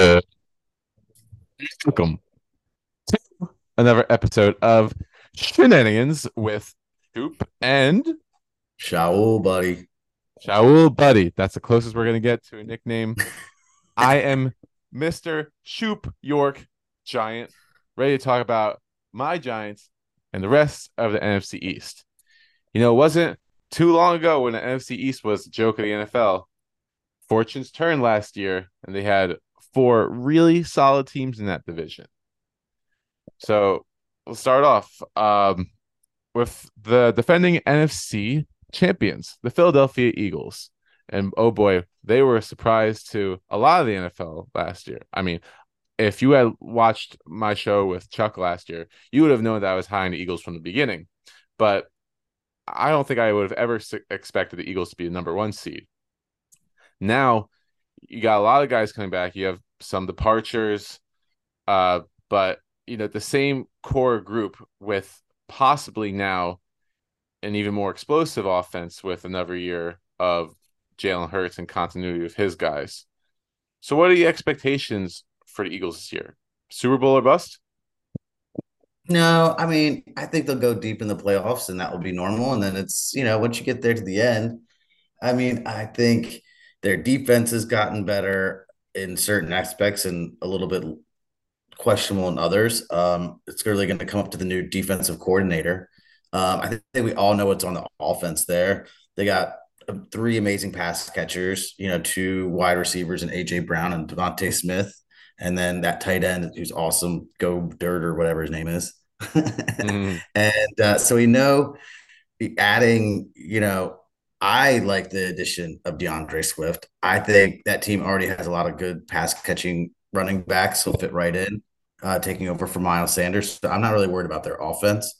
Uh, welcome to another episode of Shenanigans with Shoop and Shaul, buddy. Shaul Buddy. That's the closest we're going to get to a nickname. I am Mr. Shoop York Giant, ready to talk about my Giants and the rest of the NFC East. You know, it wasn't too long ago when the NFC East was the joke of the NFL. Fortunes turned last year, and they had four really solid teams in that division. So we'll start off um, with the defending NFC champions, the Philadelphia Eagles. And oh boy, they were a surprise to a lot of the NFL last year. I mean, if you had watched my show with Chuck last year, you would have known that I was high on the Eagles from the beginning. But I don't think I would have ever expected the Eagles to be the number one seed. Now you got a lot of guys coming back. You have some departures, uh, but you know the same core group with possibly now an even more explosive offense with another year of Jalen Hurts and continuity with his guys. So, what are the expectations for the Eagles this year? Super Bowl or bust? No, I mean, I think they'll go deep in the playoffs and that will be normal. And then it's, you know, once you get there to the end, I mean, I think their defense has gotten better in certain aspects and a little bit questionable in others. Um, it's clearly going to come up to the new defensive coordinator. Um, I think we all know what's on the offense there. They got three amazing pass catchers, you know, two wide receivers and AJ Brown and DeVonta Smith, and then that tight end who's awesome, Go Dirt or whatever his name is. mm. And uh, so we know the adding, you know, I like the addition of DeAndre Swift. I think that team already has a lot of good pass catching running backs, will fit right in, uh, taking over for Miles Sanders. So I'm not really worried about their offense.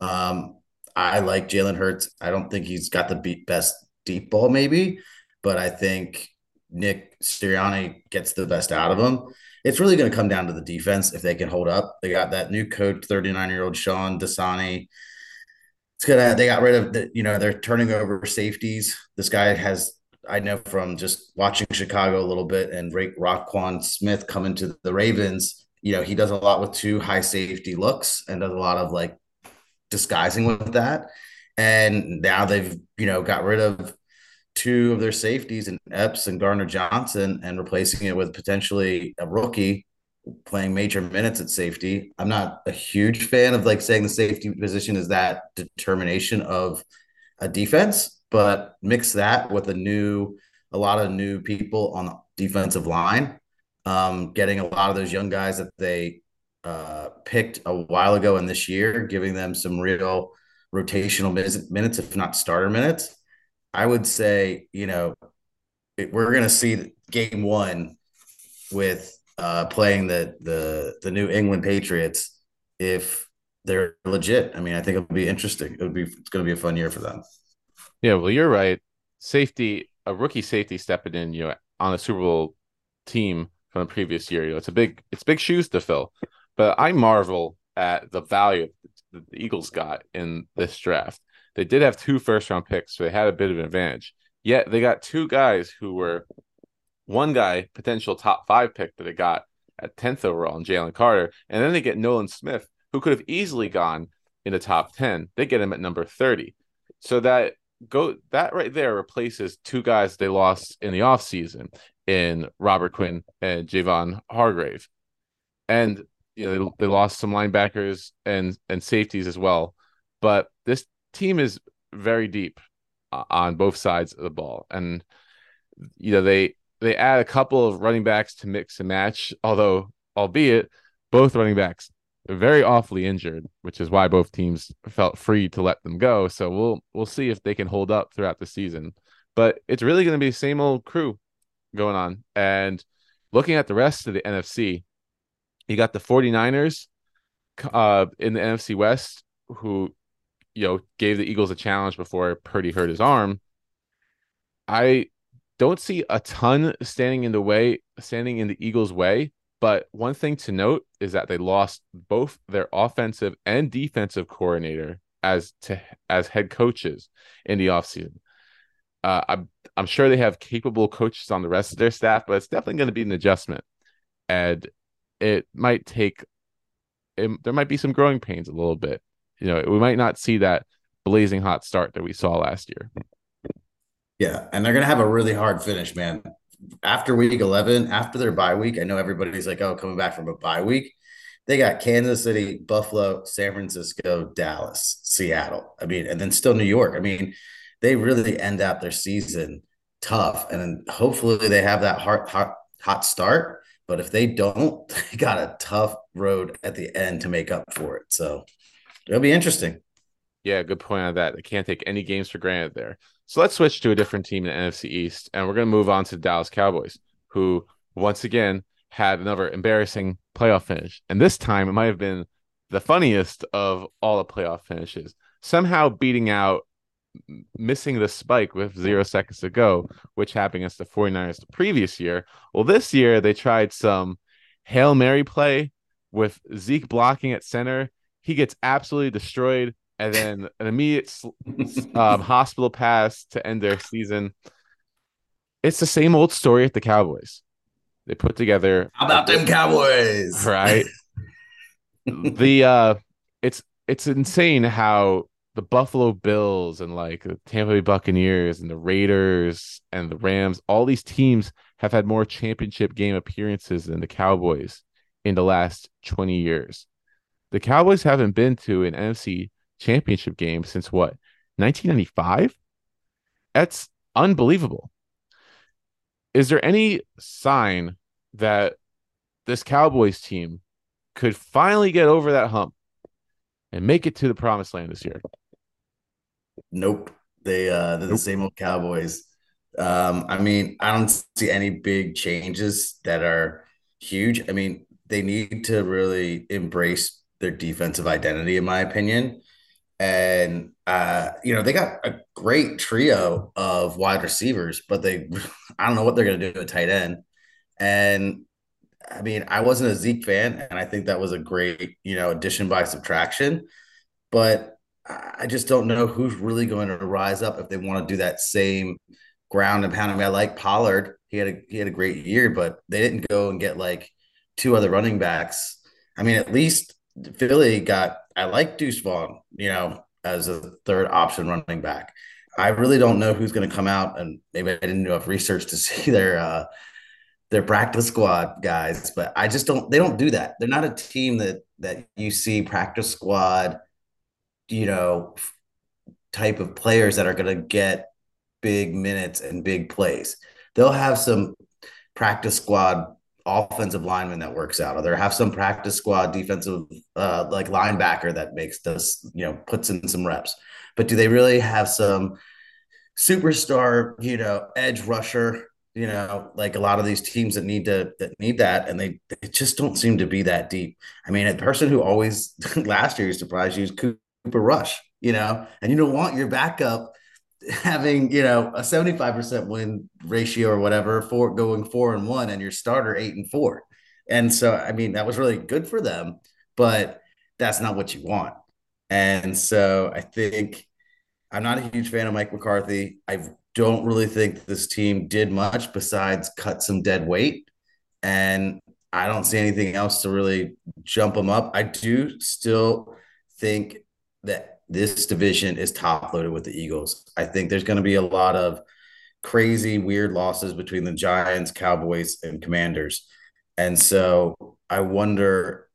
Um, I like Jalen Hurts. I don't think he's got the best deep ball, maybe, but I think Nick Sirianni gets the best out of him. It's really going to come down to the defense if they can hold up. They got that new coach, 39 year old Sean Desai it's gonna they got rid of the you know they're turning over safeties. This guy has I know from just watching Chicago a little bit and Ray Roquan Smith coming to the Ravens. You know he does a lot with two high safety looks and does a lot of like disguising with that. And now they've you know got rid of two of their safeties and Epps and Gardner Johnson and replacing it with potentially a rookie playing major minutes at safety. I'm not a huge fan of like saying the safety position is that determination of a defense, but mix that with a new, a lot of new people on the defensive line, um, getting a lot of those young guys that they uh, picked a while ago in this year, giving them some real rotational minutes, if not starter minutes. I would say, you know, it, we're going to see game one with uh, playing the the the New England Patriots if they're legit. I mean, I think it'll be interesting. It would be it's going to be a fun year for them. Yeah, well, you're right. Safety, a rookie safety stepping in, you know, on a Super Bowl team from the previous year. You know, it's a big it's big shoes to fill. But I marvel at the value that the Eagles got in this draft. They did have two first round picks, so they had a bit of an advantage. Yet they got two guys who were one guy, potential top five pick that they got at 10th overall in Jalen Carter. And then they get Nolan Smith, who could have easily gone in the top 10. They get him at number 30. So that go that right there replaces two guys they lost in the offseason in Robert Quinn and Javon Hargrave. And you know, they, they lost some linebackers and and safeties as well. But this team is very deep uh, on both sides of the ball. And you know, they they add a couple of running backs to mix and match, although, albeit, both running backs are very awfully injured, which is why both teams felt free to let them go. So we'll we'll see if they can hold up throughout the season. But it's really going to be the same old crew going on. And looking at the rest of the NFC, you got the 49ers uh, in the NFC West, who you know gave the Eagles a challenge before Purdy hurt his arm. I don't see a ton standing in the way, standing in the Eagles' way. But one thing to note is that they lost both their offensive and defensive coordinator as to as head coaches in the offseason. Uh, I'm I'm sure they have capable coaches on the rest of their staff, but it's definitely going to be an adjustment. and it might take. It, there might be some growing pains a little bit. You know, we might not see that blazing hot start that we saw last year. Yeah, and they're gonna have a really hard finish, man. After week eleven, after their bye week, I know everybody's like, "Oh, coming back from a bye week." They got Kansas City, Buffalo, San Francisco, Dallas, Seattle. I mean, and then still New York. I mean, they really end out their season tough, and hopefully they have that hot, hot, hot start. But if they don't, they got a tough road at the end to make up for it. So it'll be interesting. Yeah, good point on that. They can't take any games for granted there. So let's switch to a different team in the NFC East, and we're going to move on to the Dallas Cowboys, who once again had another embarrassing playoff finish. And this time it might have been the funniest of all the playoff finishes. Somehow beating out missing the spike with zero seconds to go, which happened against the 49ers the previous year. Well, this year they tried some Hail Mary play with Zeke blocking at center. He gets absolutely destroyed and then an immediate um, hospital pass to end their season. It's the same old story at the Cowboys. They put together. How about them Cowboys? Right. the uh, it's it's insane how the Buffalo Bills and like the Tampa Bay Buccaneers and the Raiders and the Rams, all these teams have had more championship game appearances than the Cowboys in the last 20 years. The Cowboys haven't been to an NFC championship game since what 1995 that's unbelievable. Is there any sign that this cowboys team could finally get over that hump and make it to the promised land this year? Nope. They uh they're nope. the same old cowboys. Um i mean i don't see any big changes that are huge. I mean they need to really embrace their defensive identity in my opinion and uh, you know they got a great trio of wide receivers, but they I don't know what they're going to do at tight end. And I mean, I wasn't a Zeke fan, and I think that was a great you know addition by subtraction. But I just don't know who's really going to rise up if they want to do that same ground and pound. I mean, I like Pollard; he had a he had a great year, but they didn't go and get like two other running backs. I mean, at least Philly got I like Deuce Vaughn, you know, as a third option running back. I really don't know who's going to come out, and maybe I didn't do enough research to see their uh, their practice squad guys, but I just don't. They don't do that. They're not a team that that you see practice squad, you know, type of players that are going to get big minutes and big plays. They'll have some practice squad offensive lineman that works out, or they have some practice squad defensive uh, like linebacker that makes this, you know, puts in some reps. But do they really have some superstar, you know, edge rusher? You know, like a lot of these teams that need to that need that, and they, they just don't seem to be that deep. I mean, a person who always last year surprised you is Cooper Rush. You know, and you don't want your backup having you know a 75% win ratio or whatever for going four and one and your starter eight and four. And so i mean that was really good for them but that's not what you want. And so i think i'm not a huge fan of mike mccarthy. I don't really think this team did much besides cut some dead weight. And i don't see anything else to really jump them up. I do still think that this division is top loaded with the Eagles. I think there's going to be a lot of crazy, weird losses between the Giants, Cowboys, and Commanders. And so I wonder.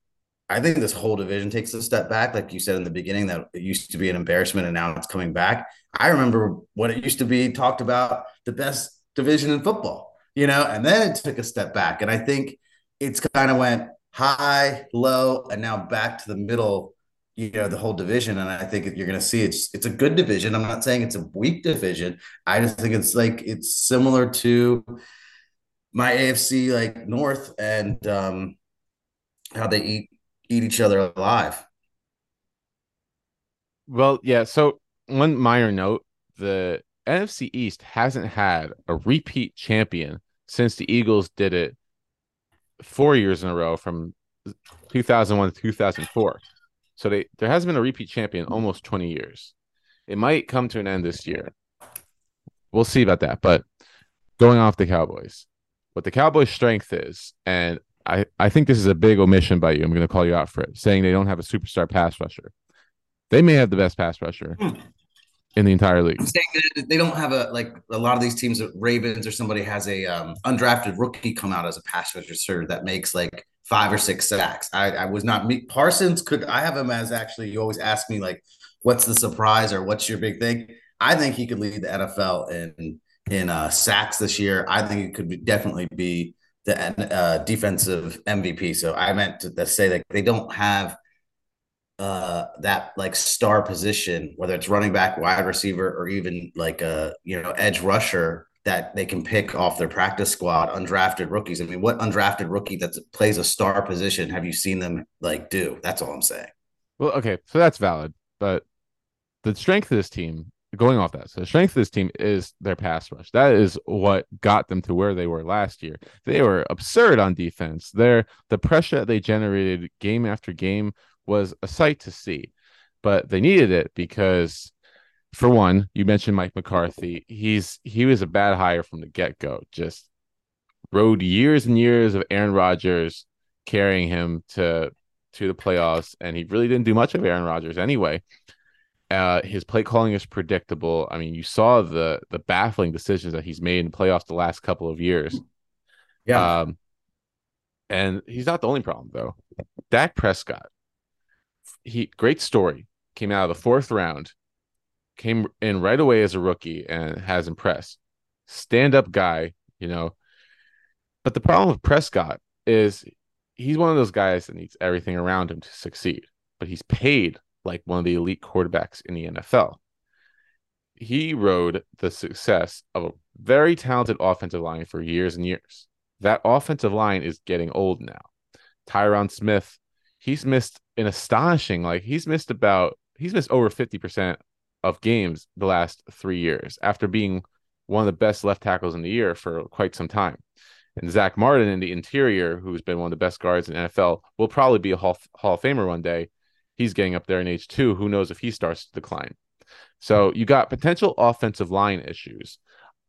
I think this whole division takes a step back. Like you said in the beginning, that it used to be an embarrassment and now it's coming back. I remember when it used to be talked about the best division in football, you know, and then it took a step back. And I think it's kind of went high, low, and now back to the middle you know the whole division and i think you're going to see it's it's a good division. I'm not saying it's a weak division. I just think it's like it's similar to my afc like north and um how they eat eat each other alive. Well yeah so one minor note the nfc east hasn't had a repeat champion since the eagles did it four years in a row from 2001 to 2004 so they there hasn't been a repeat champion almost 20 years. It might come to an end this year. We'll see about that. But going off the Cowboys, what the Cowboys' strength is, and I, I think this is a big omission by you. I'm going to call you out for it, saying they don't have a superstar pass rusher. They may have the best pass rusher hmm. in the entire league. I'm saying that they don't have a like a lot of these teams, Ravens or somebody has a um, undrafted rookie come out as a pass rusher that makes like five or six sacks. I, I was not me. Parsons could I have him as actually. You always ask me like, what's the surprise or what's your big thing? I think he could lead the NFL in in uh, sacks this year. I think it could be, definitely be the uh, defensive MVP. So I meant to, to say that they don't have uh, that like star position, whether it's running back, wide receiver, or even like a you know edge rusher that they can pick off their practice squad, undrafted rookies. I mean, what undrafted rookie that plays a star position have you seen them like do? That's all I'm saying. Well, okay, so that's valid, but the strength of this team going off that, so the strength of this team is their pass rush. That is what got them to where they were last year. They were absurd on defense. Their the pressure that they generated game after game was a sight to see, but they needed it because, for one, you mentioned Mike McCarthy. He's he was a bad hire from the get go. Just rode years and years of Aaron Rodgers carrying him to to the playoffs, and he really didn't do much of Aaron Rodgers anyway. Uh, his play calling is predictable. I mean, you saw the the baffling decisions that he's made in the playoffs the last couple of years. Yeah. Um, and he's not the only problem though. Dak Prescott, he great story. Came out of the fourth round, came in right away as a rookie and has impressed. Stand up guy, you know. But the problem with Prescott is he's one of those guys that needs everything around him to succeed. But he's paid like one of the elite quarterbacks in the NFL. He rode the success of a very talented offensive line for years and years. That offensive line is getting old now. Tyron Smith, he's missed an astonishing, like he's missed about he's missed over 50% of games the last three years after being one of the best left tackles in the year for quite some time. And Zack Martin in the interior, who's been one of the best guards in NFL, will probably be a Hall, Hall of Famer one day he's getting up there in age two. Who knows if he starts to decline? So you got potential offensive line issues.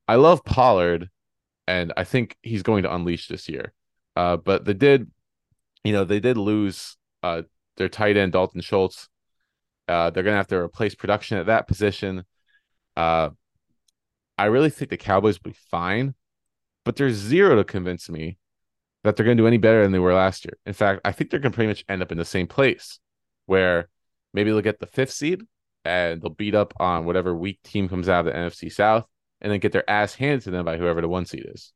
I love Pollard, and I think he's going to unleash this year. Uh, but they did, you know, they did lose uh, their tight end Dalton Schultz. Uh, they're going to have to replace production at that position. Uh, I really think the Cowboys will be fine, but there's zero to convince me that they're going to do any better than they were last year. In fact, I think they're going to pretty much end up in the same place where maybe they'll get the fifth seed and they'll beat up on whatever weak team comes out of the NFC South and then get their ass handed to them by whoever the one seed is.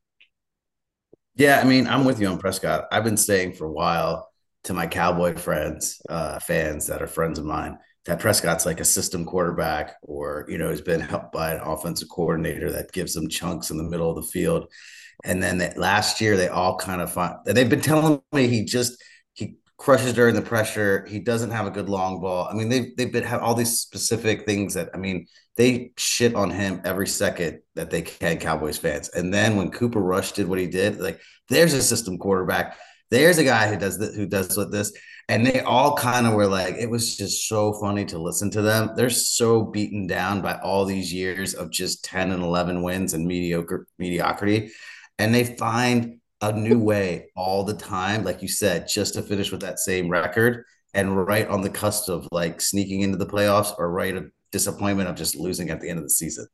Yeah, I mean, I'm with you on Prescott. I've been saying for a while to my Cowboy friends, uh, fans that are friends of mine, that Prescott's like a system quarterback, or you know, has been helped by an offensive coordinator that gives them chunks in the middle of the field. And then that last year, they all kind of find they've been telling me he just he crushes during the pressure. He doesn't have a good long ball. I mean, they've they've been have all these specific things that I mean, they shit on him every second that they can, Cowboys fans. And then when Cooper Rush did what he did, like there's a system quarterback. There's a guy who does that who does with this. And they all kind of were like, it was just so funny to listen to them. They're so beaten down by all these years of just 10 and 11 wins and mediocre mediocrity. And they find a new way all the time, like you said, just to finish with that same record and right on the cusp of like sneaking into the playoffs or right of disappointment of just losing at the end of the season.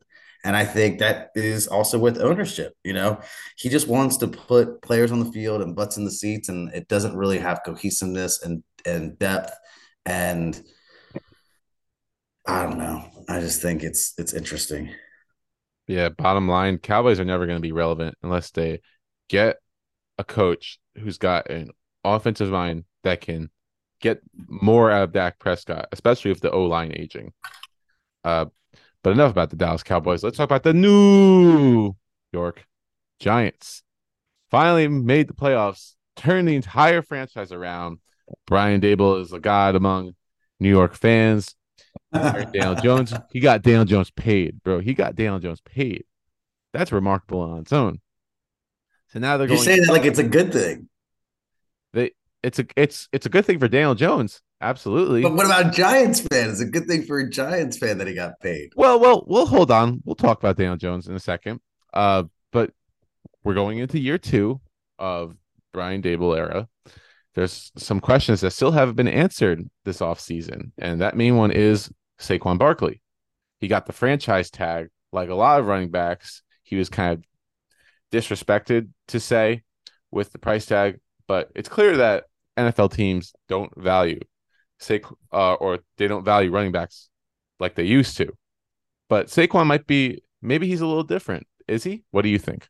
And I think that is also with ownership. You know, he just wants to put players on the field and butts in the seats, and it doesn't really have cohesiveness and and depth. And I don't know. I just think it's it's interesting. Yeah. Bottom line, Cowboys are never going to be relevant unless they get a coach who's got an offensive mind that can get more out of Dak Prescott, especially with the O line aging. Uh, but enough about the Dallas Cowboys. Let's talk about the New York Giants. Finally made the playoffs, turned the entire franchise around. Brian Daboll is a god among New York fans. Daniel Jones, he got Daniel Jones paid, bro. He got Daniel Jones paid. That's remarkable on its own. So now they're you going. You say that like it's a good thing. It's a it's it's a good thing for Daniel Jones. Absolutely. But what about Giants fan? It's a good thing for a Giants fan that he got paid. Well, well, we'll hold on. We'll talk about Daniel Jones in a second. Uh, but we're going into year two of Brian Daboll era, there's some questions that still haven't been answered this offseason. And that main one is Saquon Barkley. He got the franchise tag like a lot of running backs. He was kind of disrespected to say with the price tag, but it's clear that NFL teams don't value say uh, or they don't value running backs like they used to. But Saquon might be maybe he's a little different. Is he? What do you think?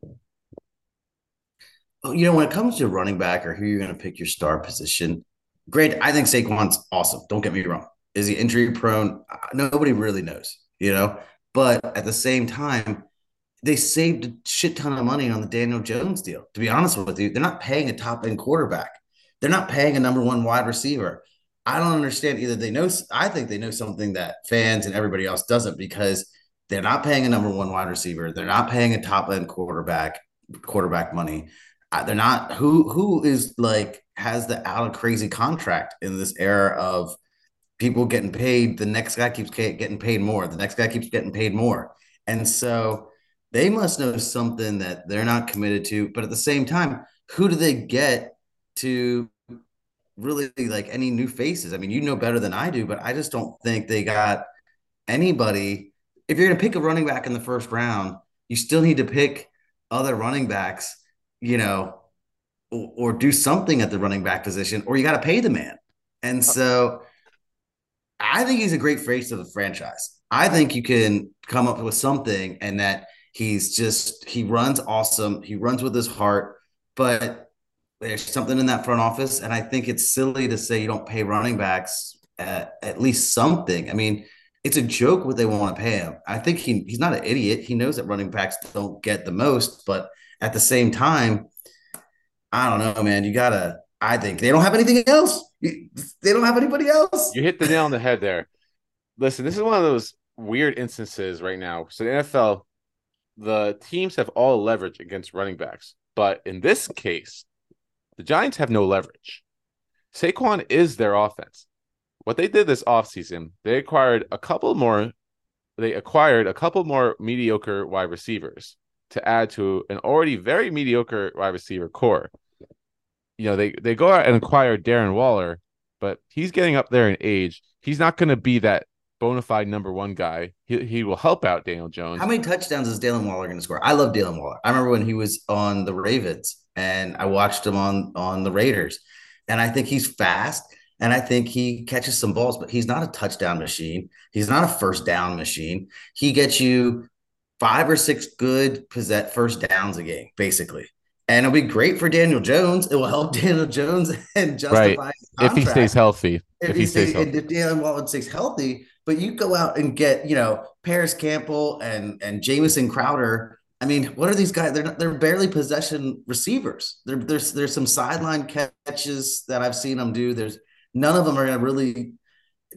You know, when it comes to running back or who you're going to pick your star position, great. I think Saquon's awesome. Don't get me wrong. Is he injury prone? Nobody really knows, you know. But at the same time, they saved a shit ton of money on the Daniel Jones deal. To be honest with you, they're not paying a top end quarterback. They're not paying a number one wide receiver. I don't understand either. They know, I think they know something that fans and everybody else doesn't because they're not paying a number one wide receiver. They're not paying a top end quarterback, quarterback money. They're not who who is like has the out of crazy contract in this era of people getting paid. The next guy keeps getting paid more. The next guy keeps getting paid more, and so they must know something that they're not committed to. But at the same time, who do they get to really like any new faces? I mean, you know better than I do, but I just don't think they got anybody. If you're going to pick a running back in the first round, you still need to pick other running backs, you know, or, or do something at the running back position, or you got to pay the man. And uh, so I think he's a great face of the franchise. I think you can come up with something and that He's just he runs awesome. He runs with his heart, but there's something in that front office, and I think it's silly to say you don't pay running backs at, at least something. I mean, it's a joke what they want to pay him. I think he he's not an idiot. He knows that running backs don't get the most, but at the same time, I don't know, man. You gotta. I think they don't have anything else. They don't have anybody else. You hit the nail on the head there. Listen, this is one of those weird instances right now. So the NFL the teams have all leverage against running backs. But in this case, the Giants have no leverage. Saquon is their offense. What they did this offseason, they acquired a couple more they acquired a couple more mediocre wide receivers to add to an already very mediocre wide receiver core. You know, they they go out and acquire Darren Waller, but he's getting up there in age. He's not going to be that bona fide number one guy. He, he will help out Daniel Jones. How many touchdowns is Darren Waller going to score? I love Darren Waller. I remember when he was on the Ravens and I watched him on on the Raiders, and I think he's fast and I think he catches some balls, but he's not a touchdown machine. He's not a first down machine. He gets you five or six good possess first downs a game, basically. And it'll be great for Daniel Jones. It will help Daniel Jones and justify right. if he stays healthy. If, if he, stays, stays healthy. if Daniel Waller stays healthy, but you go out and get, you know, Parris Campbell and and Jamison Crowder. I mean, what are these guys? They're not, they're barely possession receivers. There, there's there's some sideline catches that I've seen them do. There's none of them are going to really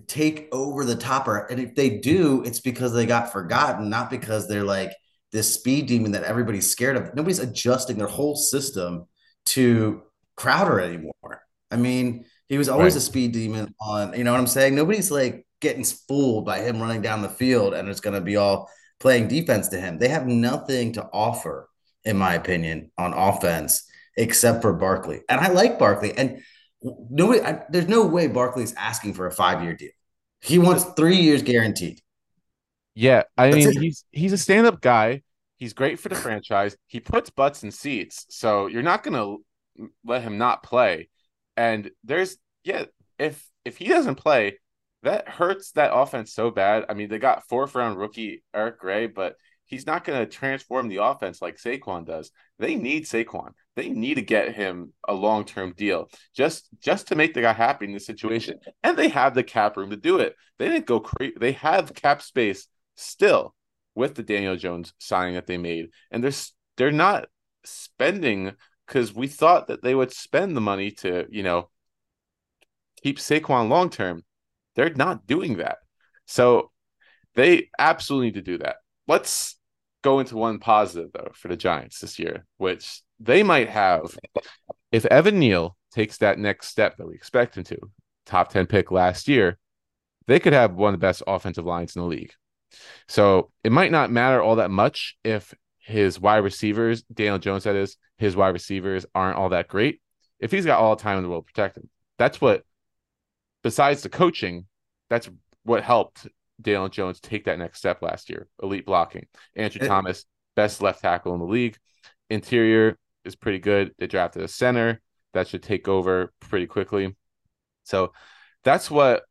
take over the topper. And if they do, it's because they got forgotten, not because they're like this speed demon that everybody's scared of. Nobody's adjusting their whole system to Crowder anymore. I mean, he was always right. a speed demon on, you know what I'm saying? Nobody's like getting fooled by him running down the field and it's going to be all playing defense to him. They have nothing to offer, in my opinion, on offense except for Barkley. And I like Barkley. And nobody, I, there's no way Barkley's asking for a five year deal. He wants three years guaranteed. Yeah, I That's mean, it. he's he's a stand up guy. He's great for the franchise. He puts butts in seats, so you're not going to let him not play. And there's yeah, if if he doesn't play, that hurts that offense so bad. I mean, they got fourth round rookie Eric Gray, but he's not going to transform the offense like Saquon does. They need Saquon. They need to get him a long term deal just just to make the guy happy in this situation. And they have the cap room to do it. They didn't go crazy. They have cap space still with the Daniel Jones signing that they made, and they're they're not spending because we thought that they would spend the money to you know keep Saquon long term they're not doing that. So they absolutely need to do that. Let's go into one positive though for the Giants this year, which they might have if Evan Neal takes that next step that we expect him to, top 10 pick last year, they could have one of the best offensive lines in the league. So it might not matter all that much if his wide receivers, Daniel Jones, that is, his wide receivers aren't all that great. if he's got all the time in the world to protect him, that's what. Besides the coaching, that's what helped Daniel Jones take that next step last year. Elite blocking. Andrew it, Thomas, best left tackle in the league. Interior is pretty good. They drafted a center that should take over pretty quickly. So that's what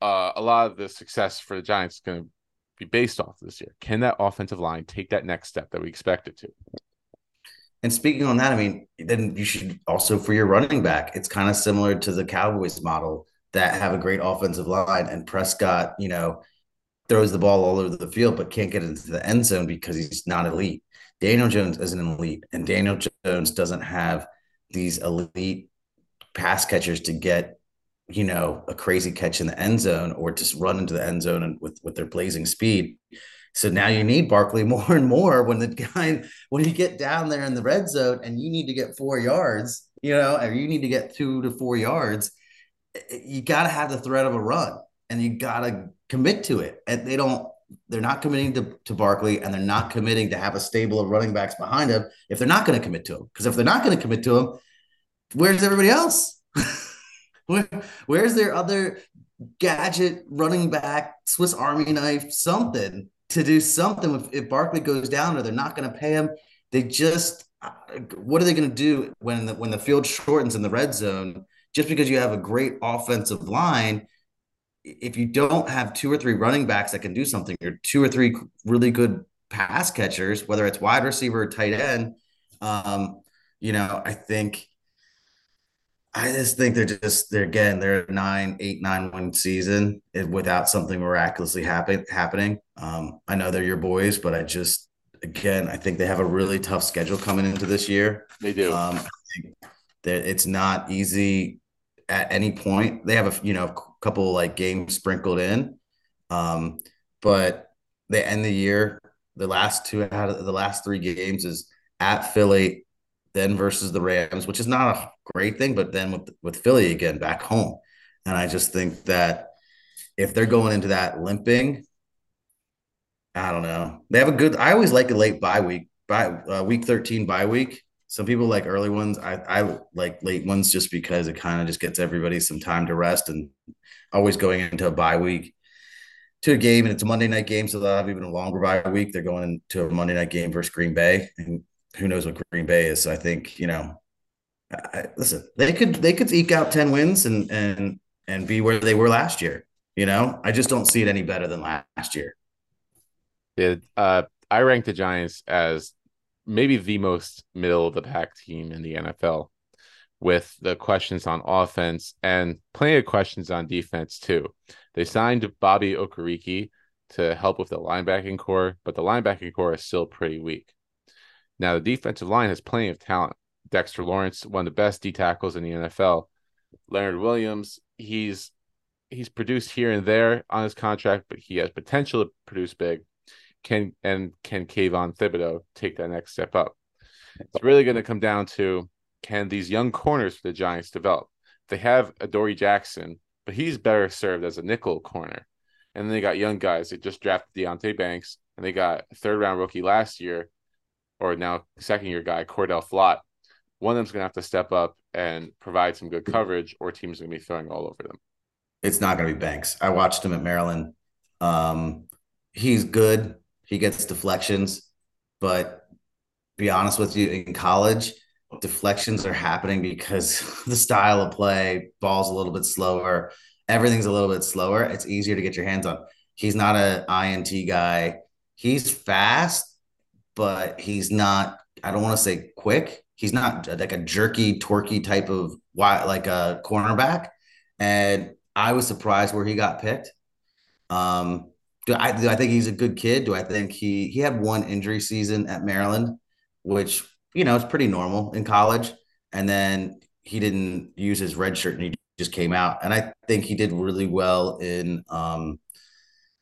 uh, a lot of the success for the Giants is going to be based off this year. Can that offensive line take that next step that we expect it to? And speaking on that, I mean, then you should also for your running back, it's kind of similar to the Cowboys model that have a great offensive line and Prescott, you know, throws the ball all over the field but can't get into the end zone because he's not elite. Daniel Jones isn't elite, and Daniel Jones doesn't have these elite pass catchers to get you know, a crazy catch in the end zone or just run into the end zone and with, with their blazing speed. So now you need Barkley more and more when the guy when you get down there in the red zone and you need to get four yards, you know, or you need to get two to four yards, you got to have the threat of a run and you got to commit to it. And they don't, they're not committing to, to Barkley and they're not committing to have a stable of running backs behind him if they're not going to commit to him. Because if they're not going to commit to him, where's everybody else? Where, where's their other gadget running back, Swiss Army knife, something to do something if, Barkley goes down or they're not going to pay him? They just, uh, what are they going to do when the, when the field shortens in the red zone? Just because you have a great offensive line, if you don't have two or three running backs that can do something, or two or three really good pass catchers, whether it's wide receiver or tight end, um, you know, I think I just think they're just they're again they're a nine eight nine one season without something miraculously happen happening. Um, I know they're your boys, but I just again I think they have a really tough schedule coming into this year. They do. Um, that it's not easy at any point. They have a you know a couple like games sprinkled in, um, but they end the year. The last two out of the last three games is at Philly, then versus the Rams, which is not a great thing, but then with with Philly again back home, and I just think that if they're going into that limping, I don't know. They have a good. I always like a late bye week, by uh, week thirteen bye week. Some people like early ones. I I like late ones just because it kind of just gets everybody some time to rest and always going into a bye week to a game and it's a Monday night game, so they'll have even a longer bye week. They're going into a Monday night game versus Green Bay, and who knows what Green Bay is. So I think you know, I, listen, they could they could eke out ten wins and and and be where they were last year. You know, I just don't see it any better than last year. Yeah, uh, I rank the Giants as maybe the most middle of the pack team in the NFL, with the questions on offense and plenty of questions on defense too. They signed Bobby Okereke to help with the linebacking core, but the linebacking core is still pretty weak. Now, the defensive line has plenty of talent. Dexter Lawrence, one of the best D tackles in the NFL. Leonard Williams, he's he's produced here and there on his contract, but he has potential to produce big. Can and can Kayvon Thibodeaux take that next step up? It's really going to come down to can these young corners for the Giants develop? They have Adoree Jackson, but he's better served as a nickel corner. And then they got young guys. They just drafted Deonte Banks, and they got a third round rookie last year or now second year guy, Cor'Dale Flott, one of them's going to have to step up and provide some good coverage, or teams are going to be throwing all over them. It's not going to be Banks. I watched him at Maryland. Um, he's good. He gets deflections, but be honest with you, in college, deflections are happening because the style of play, ball's a little bit slower, everything's a little bit slower. It's easier to get your hands on. He's not an INT guy. He's fast, but he's not. I don't want to say quick. He's not like a jerky, torquey type of like a cornerback. And I was surprised where he got picked. Um, do I, do I think he's a good kid? Do I think he he had one injury season at Maryland, which you know is pretty normal in college, and then he didn't use his red shirt and he just came out. And I think he did really well in um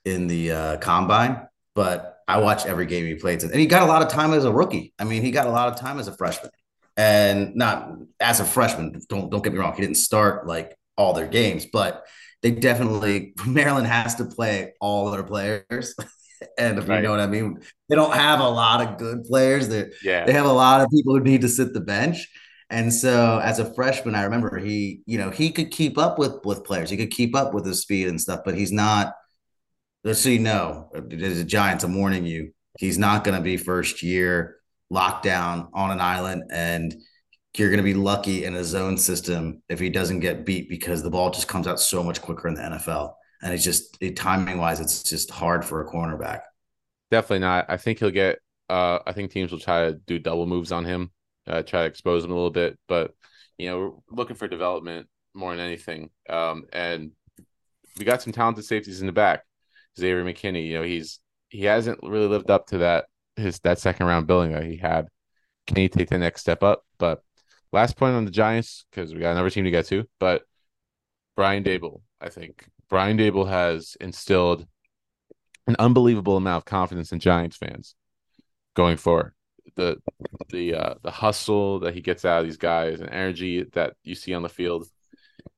in the uh, combine, but I watched every game he played, and he got a lot of time as a rookie. I mean, he got a lot of time as a freshman, and not as a freshman. Don't don't get me wrong, he didn't start like all their games, but they definitely Maryland has to play all their players. and if right. you know what I mean, they don't have a lot of good players. They yeah. they have a lot of people who need to sit the bench. And so as a freshman, I remember he, you know, he could keep up with with players. He could keep up with his speed and stuff, but he's not. Just so you know, the Giants, I'm warning you, he's not going to be first year lockdown on an island, and you're going to be lucky in a zone system if he doesn't get beat because the ball just comes out so much quicker in the NFL, and it's just it, timing wise, it's just hard for a cornerback. Definitely not. I think he'll get. Uh, I think teams will try to do double moves on him uh, try to expose him a little bit. But you know, we're looking for development more than anything. Um, and we got some talented safeties in the back. Xavier McKinney, you know, he's he hasn't really lived up to that his that second round billing that he had. Can he take the next step up? But last point on the Giants because we got another team to get to. But Brian Daboll, I think Brian Daboll has instilled an unbelievable amount of confidence in Giants fans going forward the the uh, the hustle that he gets out of these guys and energy that you see on the field.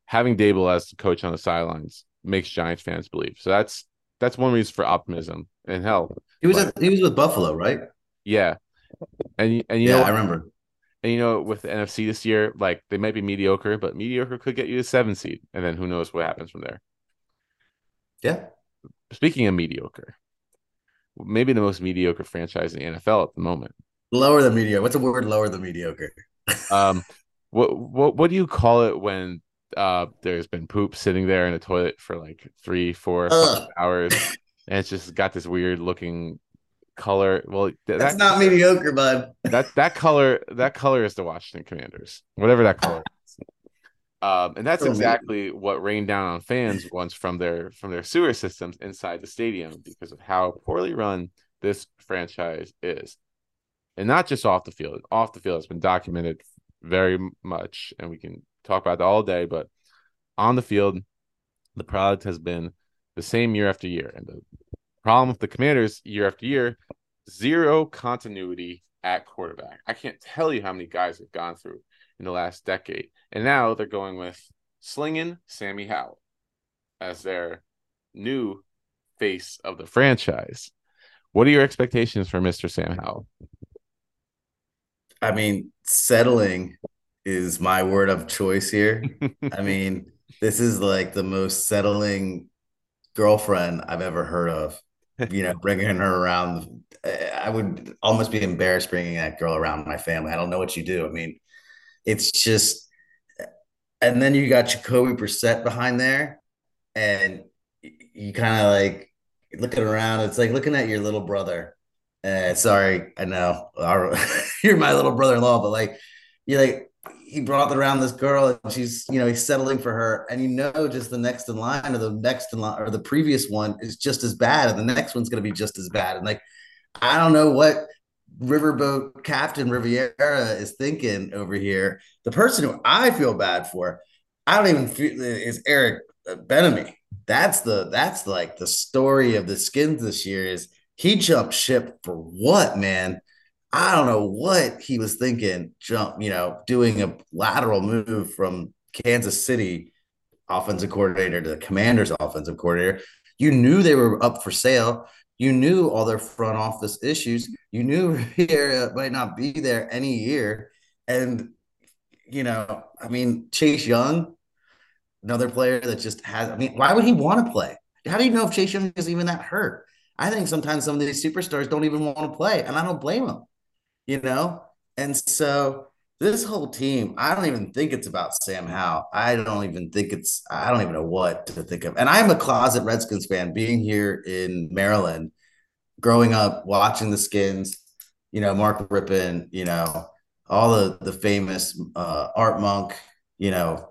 Having Daboll as the coach on the sidelines makes Giants fans believe. So that's that's one reason for optimism. And hell, he was at, he was with Buffalo, right? Yeah, and and you yeah, know I remember. And you know, with the NFC this year, like they might be mediocre, but mediocre could get you a seven seed, and then who knows what happens from there. Yeah. Speaking of mediocre, maybe the most mediocre franchise in the NFL at the moment. Lower the mediocre. What's the word lower the mediocre? um, what what what do you call it when uh there's been poop sitting there in a toilet for like three four, hours, and it's just got this weird looking color. Well, th- that's that, not mediocre, bud. that that color that color is the Washington Commanders, whatever that color. is. Um, and that's exactly what rained down on fans once from their from their sewer systems inside the stadium because of how poorly run this franchise is and not just off the field. Off the field has been documented very much, and we can talk about that all day. But on the field, the product has been the same year after year, and the problem with the Commanders year after year, zero continuity at quarterback. I can't tell you how many guys have gone through in the last decade, and now they're going with slinging Sammy Howell as their new face of the franchise. What are your expectations for Mr. Sam Howell? I mean, settling is my word of choice here. I mean, this is like the most settling girlfriend I've ever heard of. You know, bringing her around. I would almost be embarrassed bringing that girl around my family. I don't know what you do. I mean, it's just, and then you got Jacoby Brissett behind there, and you kind of like looking around. It's like looking at your little brother uh, sorry, I know our, you're my little brother-in-law, but like you're like he brought around this girl and she's you know he's settling for her and you know just the next in line or the next in line or the previous one is just as bad and the next one's going to be just as bad and like i don't know what riverboat captain Rivera is thinking over here the person who i feel bad for i don't even feel is eric Bieniemy. that's the that's like the story of the skins this year is he jumped ship for what, man? I don't know what he was thinking. Jump, you know, doing a lateral move from Kansas City offensive coordinator to the Commanders offensive coordinator. You knew they were up for sale. You knew all their front office issues. You knew Rivera might not be there any year. And, you know, I mean, Chase Young, another player that just has, I mean, why would he want to play? How do you know if Chase Young is even that hurt? I think sometimes some of these superstars don't even want to play, and I don't blame them, you know? And so this whole team, I don't even think it's about Sam Howell. I don't even think it's, I don't even know what to think of. And I'm a closet Redskins fan being here in Maryland, growing up, watching the skins, you know, Mark Rypien, you know, all the, the famous uh, Art Monk, you know,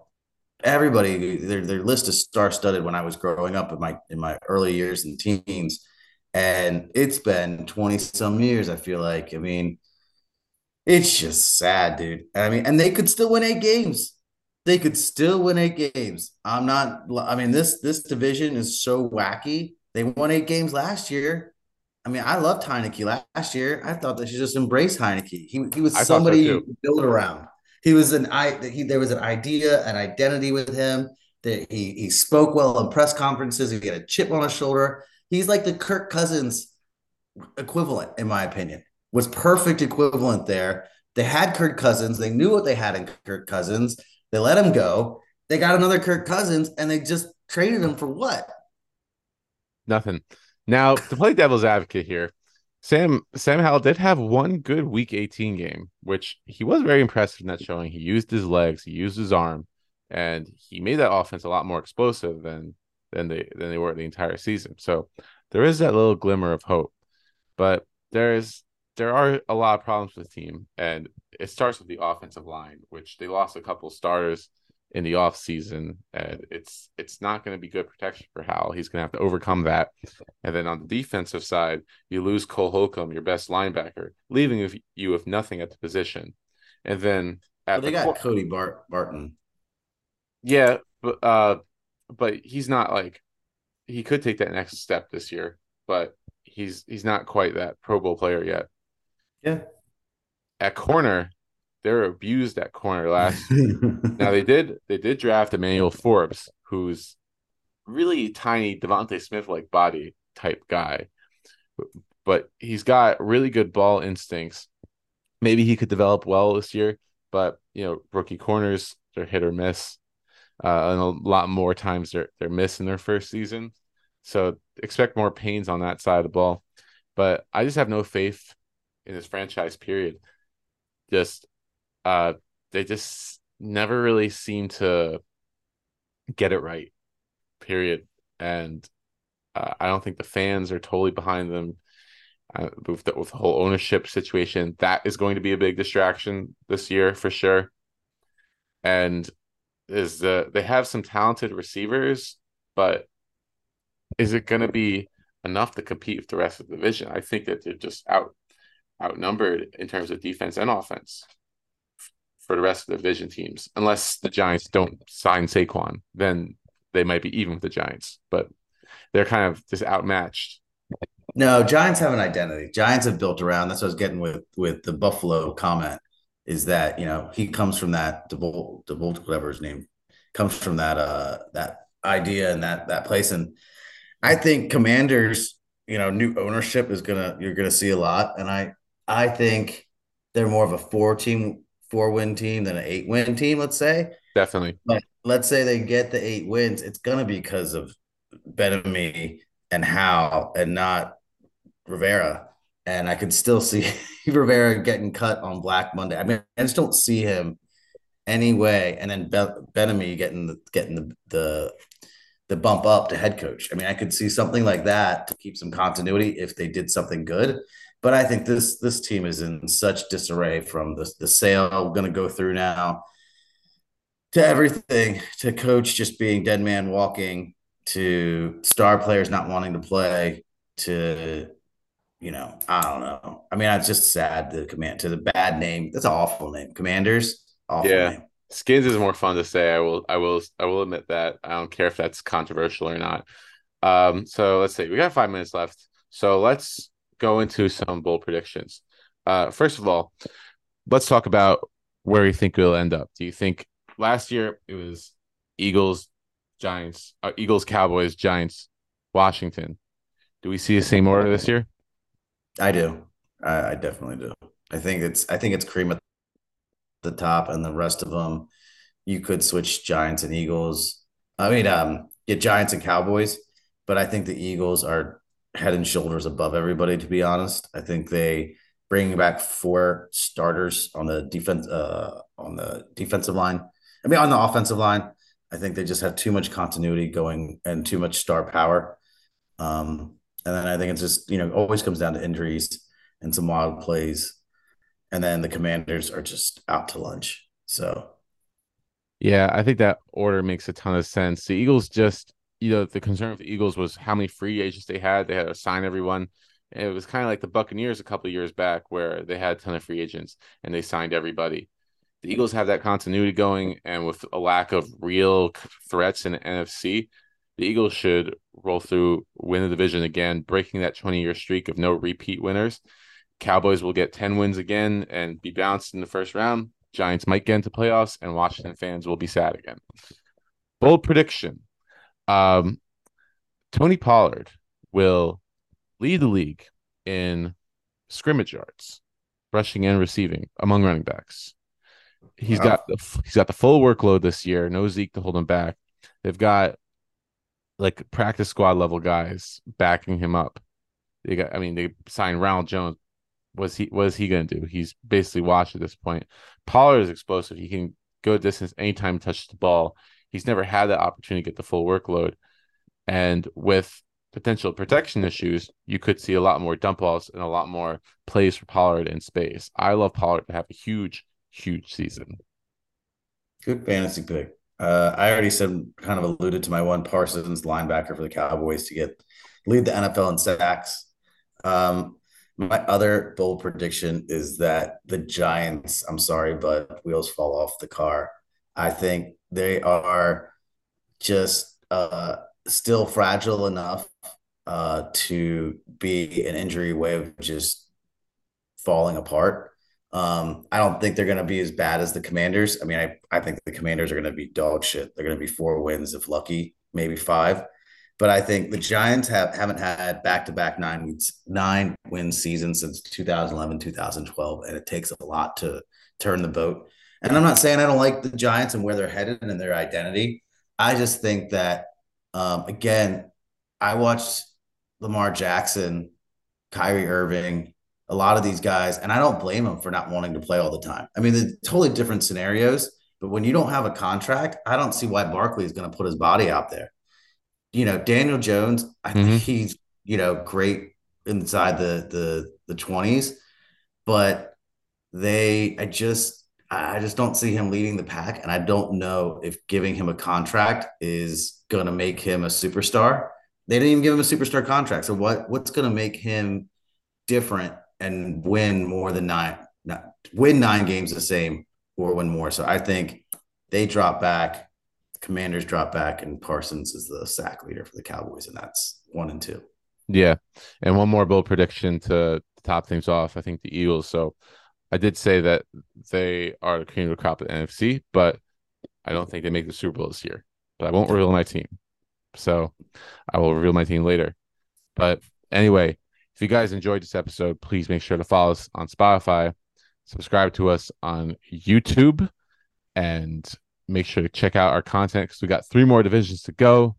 everybody, their, their list is star studded when I was growing up in my, in my early years and teens and it's been 20 some years, I feel like. I mean, it's just sad, dude. I mean, and they could still win eight games. They could still win eight games. I'm not, I mean, this this division is so wacky. They won eight games last year. I mean, I loved Heinicke last year. I thought they should just embrace Heinicke. He, he was I somebody so to build around. He was an I he there was an idea, an identity with him. That he he spoke well in press conferences. He had a chip on his shoulder. He's like the Kirk Cousins equivalent, in my opinion. Was perfect equivalent there. They had Kirk Cousins. They knew what they had in Kirk Cousins. They let him go. They got another Kirk Cousins, and they just traded him for what? Nothing. Now to play devil's advocate here, Sam Sam Howell did have one good Week 18 game, which he was very impressive in that showing. He used his legs, he used his arm, and he made that offense a lot more explosive than than they than they were the entire season. So there is that little glimmer of hope, but there's there are a lot of problems with the team, and it starts with the offensive line, which they lost a couple starters in the off season, and it's it's not going to be good protection for Howell. He's going to have to overcome that. And then on the defensive side, you lose Cole Holcomb, your best linebacker, leaving you with nothing at the position. And then well, they the got Cody Bart- Barton. Yeah, but uh, but he's not like he could take that next step this year, but he's he's not quite that Pro Bowl player yet. Yeah. At corner, they're abused at corner last. now they did they did draft Emmanuel Forbes, who's really tiny DeVonta Smith like body type guy, but he's got really good ball instincts. Maybe he could develop well this year, but you know rookie corners they're hit or miss uh, and a lot more times they're they're missing their first season. So expect more pains on that side of the ball. But I just have no faith in this franchise. Period. Just uh, they just never really seem to get it right. Period. And uh, I don't think the fans are totally behind them. Uh, with the, with the whole ownership situation, that is going to be a big distraction this year for sure. And is the they have some talented receivers, but is it going to be enough to compete with the rest of the division? I think that they're just out outnumbered in terms of defense and offense for the rest of the division teams. Unless the Giants don't sign Saquon, then they might be even with the Giants, but they're kind of just outmatched. No, Giants have an identity. Giants have built around. That's what I was getting with with the Buffalo comment is that you know he comes from that Devolt, Devolt, whatever his name comes from that uh that idea and that that place. And I think Commanders, you know, new ownership is gonna you're gonna see a lot. And I I think they're more of a four team four win team than an eight win team. Let's say definitely. But let's say they get the eight wins, it's gonna be because of Bieniemy and Howell and not Rivera and I could still see Rivera getting cut on Black Monday. I mean, I just don't see him anyway. And then Be- Bieniemy getting the getting the, the the bump up to head coach. I mean, I could see something like that to keep some continuity if they did something good. But I think this this team is in such disarray from the the sale we're going to go through now to everything to coach just being dead man walking to star players not wanting to play to you know, I don't know. I mean, it's just sad the command to the bad name. That's an awful name. Commanders. Awful yeah. Name. Skins is more fun to say. I will I will I will admit that. I don't care if that's controversial or not. Um, so let's see. We got five minutes left. So let's go into some bold predictions. Uh, first of all, let's talk about where you think we'll end up. Do you think last year it was Eagles, Giants, uh, Eagles, Cowboys, Giants, Washington? Do we see the same order this year? I do. I, I definitely do. I think it's I think it's cream at the top, and the rest of them you could switch Giants and Eagles. I mean, um, get Giants and Cowboys, but I think the Eagles are head and shoulders above everybody. To be honest, I think they bringing back four starters on the defense uh, on the defensive line. I mean, on the offensive line, I think they just have too much continuity going and too much star power. Um, and then I think it's just, you know, always comes down to injuries and some wild plays. And then the commanders are just out to lunch. So, yeah, I think that order makes a ton of sense. The Eagles just, you know, the concern with the Eagles was how many free agents they had. They had to sign everyone. And it was kind of like the Buccaneers a couple years back where they had a ton of free agents and they signed everybody. The Eagles have that continuity going, and with a lack of real threats in the NFC, the Eagles should roll through, win the division again, breaking that 20 year streak of no repeat winners. Cowboys will get 10 wins again and be bounced in the first round. Giants might get into playoffs, and Washington fans will be sad again. Bold prediction um, Tony Pollard will lead the league in scrimmage yards. rushing and receiving among running backs. He's wow. got the he's got the full workload this year. No Zeke to hold him back. They've got like practice squad level guys backing him up. They got I mean they signed Ronald Jones. Was he what is he gonna do? He's basically washed at this point. Pollard is explosive. He can go distance anytime touches the ball. He's never had that opportunity to get the full workload. And with potential protection issues, you could see a lot more dump balls and a lot more plays for Pollard in space. I love Pollard to have a huge, huge season. Good fantasy pick. Uh, I already said, kind of alluded to my one Parsons linebacker for the Cowboys to get lead the NFL in sacks. Um, my other bold prediction is that the Giants, I'm sorry, but wheels fall off the car. I think they are just uh, still fragile enough uh, to be an injury wave just falling apart. Um, I don't think they're going to be as bad as the Commanders. I mean, I, I think the Commanders are going to be dog shit. They're going to be four wins if lucky, maybe five. But I think the Giants have haven't had back to back nine weeks, nine win seasons since 2011, 2012, and it takes a lot to turn the boat. And I'm not saying I don't like the Giants and where they're headed and their identity. I just think that um, again, I watched Lamar Jackson, Kyrie Irving, a lot of these guys, and I don't blame them for not wanting to play all the time. I mean, they're totally different scenarios, but when you don't have a contract, I don't see why Barkley is going to put his body out there. You know, Daniel Jones, I mm-hmm. think he's, you know, great inside the the the 20s, but they I just I just don't see him leading the pack and I don't know if giving him a contract is going to make him a superstar. They didn't even give him a superstar contract. So what what's going to make him different and win more than nine, not, win nine games the same or win more. So I think they drop back, Commanders drop back, and Parsons is the sack leader for the Cowboys, and that's one and two. Yeah, and one more bold prediction to top things off. I think the Eagles. So I did say that they are the cream of the crop at NFC, but I don't think they make the Super Bowl this year. But I won't reveal my team. So I will reveal my team later. But anyway, if you guys enjoyed this episode, please make sure to follow us on Spotify, subscribe to us on YouTube, and make sure to check out our content because we got three more divisions to go.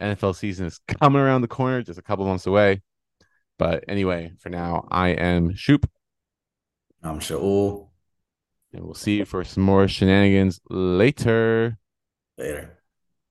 NFL season is coming around the corner, just a couple months away. But anyway, for now, I am Shoop. I'm Shaool. And we'll see you for some more shenanigans later. Later.